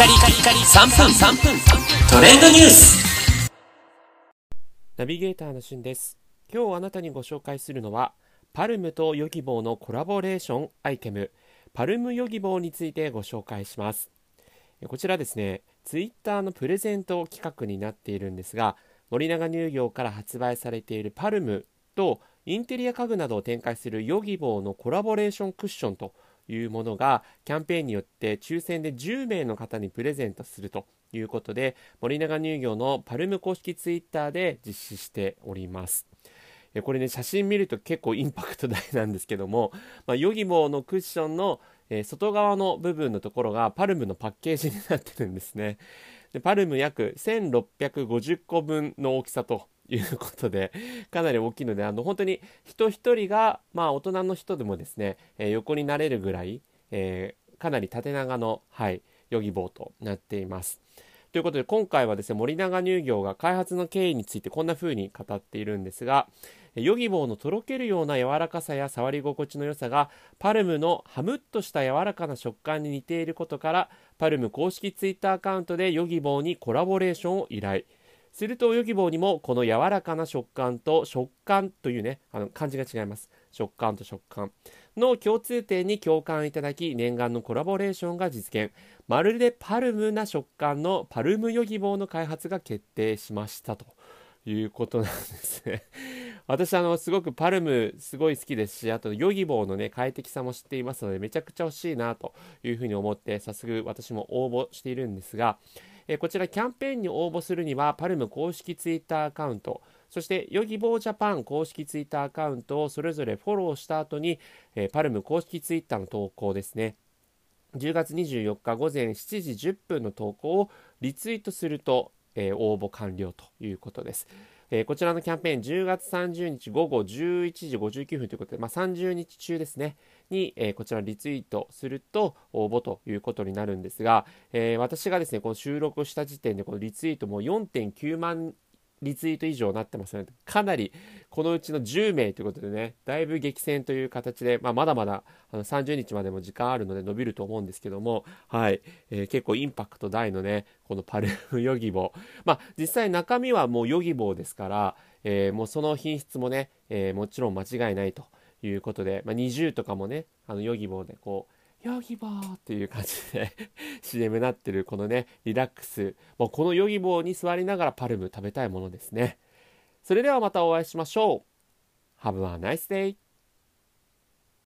カリカリカリ3分3分。トレンドニュース。ナビゲーターのしゅんです。今日あなたにご紹介するのはパルムとヨギボーのコラボレーションアイテム。パルムヨギボーについてご紹介します。こちらですねツイッターのプレゼント企画になっているんですが森永乳業から発売されているパルムとインテリア家具などを展開するヨギボーのコラボレーションクッションというものがキャンペーンによって抽選で10名の方にプレゼントするということで森永乳業のパルム公式ツイッターで実施しております。これね写真見ると結構インパクト大なんですけども、まあ、ヨギボーのクッションの、え外側の部分のところがパルムのパッケージになってるんですね。でパルム約1650個分の大きさということで、かなり大きいので、あの、本当に人一人が、まあ、大人の人でもですね、えー、横になれるぐらい、えー、かなり縦長の、はい、ヨギボーとなっています。ということで、今回はですね、森永乳業が開発の経緯についてこんな風に語っているんですが、ヨギボーのとろけるような柔らかさや触り心地の良さが、パルムのハムッとした柔らかな食感に似ていることから、パルム公式ツイッターアカウントでヨギボーにコラボレーションを依頼。するとヨギボーにもこの柔らかな食感と食感というねあの漢字が違います。食感と食感の共通点に共感いただき念願のコラボレーションが実現。まるでパルムな食感のパルムヨギボーの開発が決定しましたということなんですね。私あのすごくパルムすごい好きですしあとヨギボーのね快適さも知っていますのでめちゃくちゃ欲しいなというふうに思って早速私も応募しているんですがえこちらキャンペーンに応募するにはパルム公式ツイッターアカウントそしてヨギボージャパン公式ツイッターアカウントをそれぞれフォローした後に、えパルム公式ツイッターの投稿ですね。10月24日午前7時10分の投稿をリツイートすると、えー、応募完了ということです。えー、こちらのキャンペーン10月30日午後11時59分ということで、まあ、30日中ですね、に、えー、こちらリツイートすると応募ということになるんですが、えー、私がですね、この収録した時点でこのリツイートも4.9万リツイート以上になってますので、かなりこのうちの10名ということでね、だいぶ激戦という形で、まあ、まだまだあの30日までも時間あるので伸びると思うんですけども、はい、えー、結構インパクト大のね、このパルムヨギボー。まあ、実際中身はもうヨギボーですから、えー、もうその品質もね、えー、もちろん間違いないということで、まあ、20とかもね、あのヨギボーでこう、ヨギボーっていう感じで CM になってるこのね、リラックス。もうこのヨギボーに座りながらパルム食べたいものですね。それではまたお会いしましょう。Have a nice day!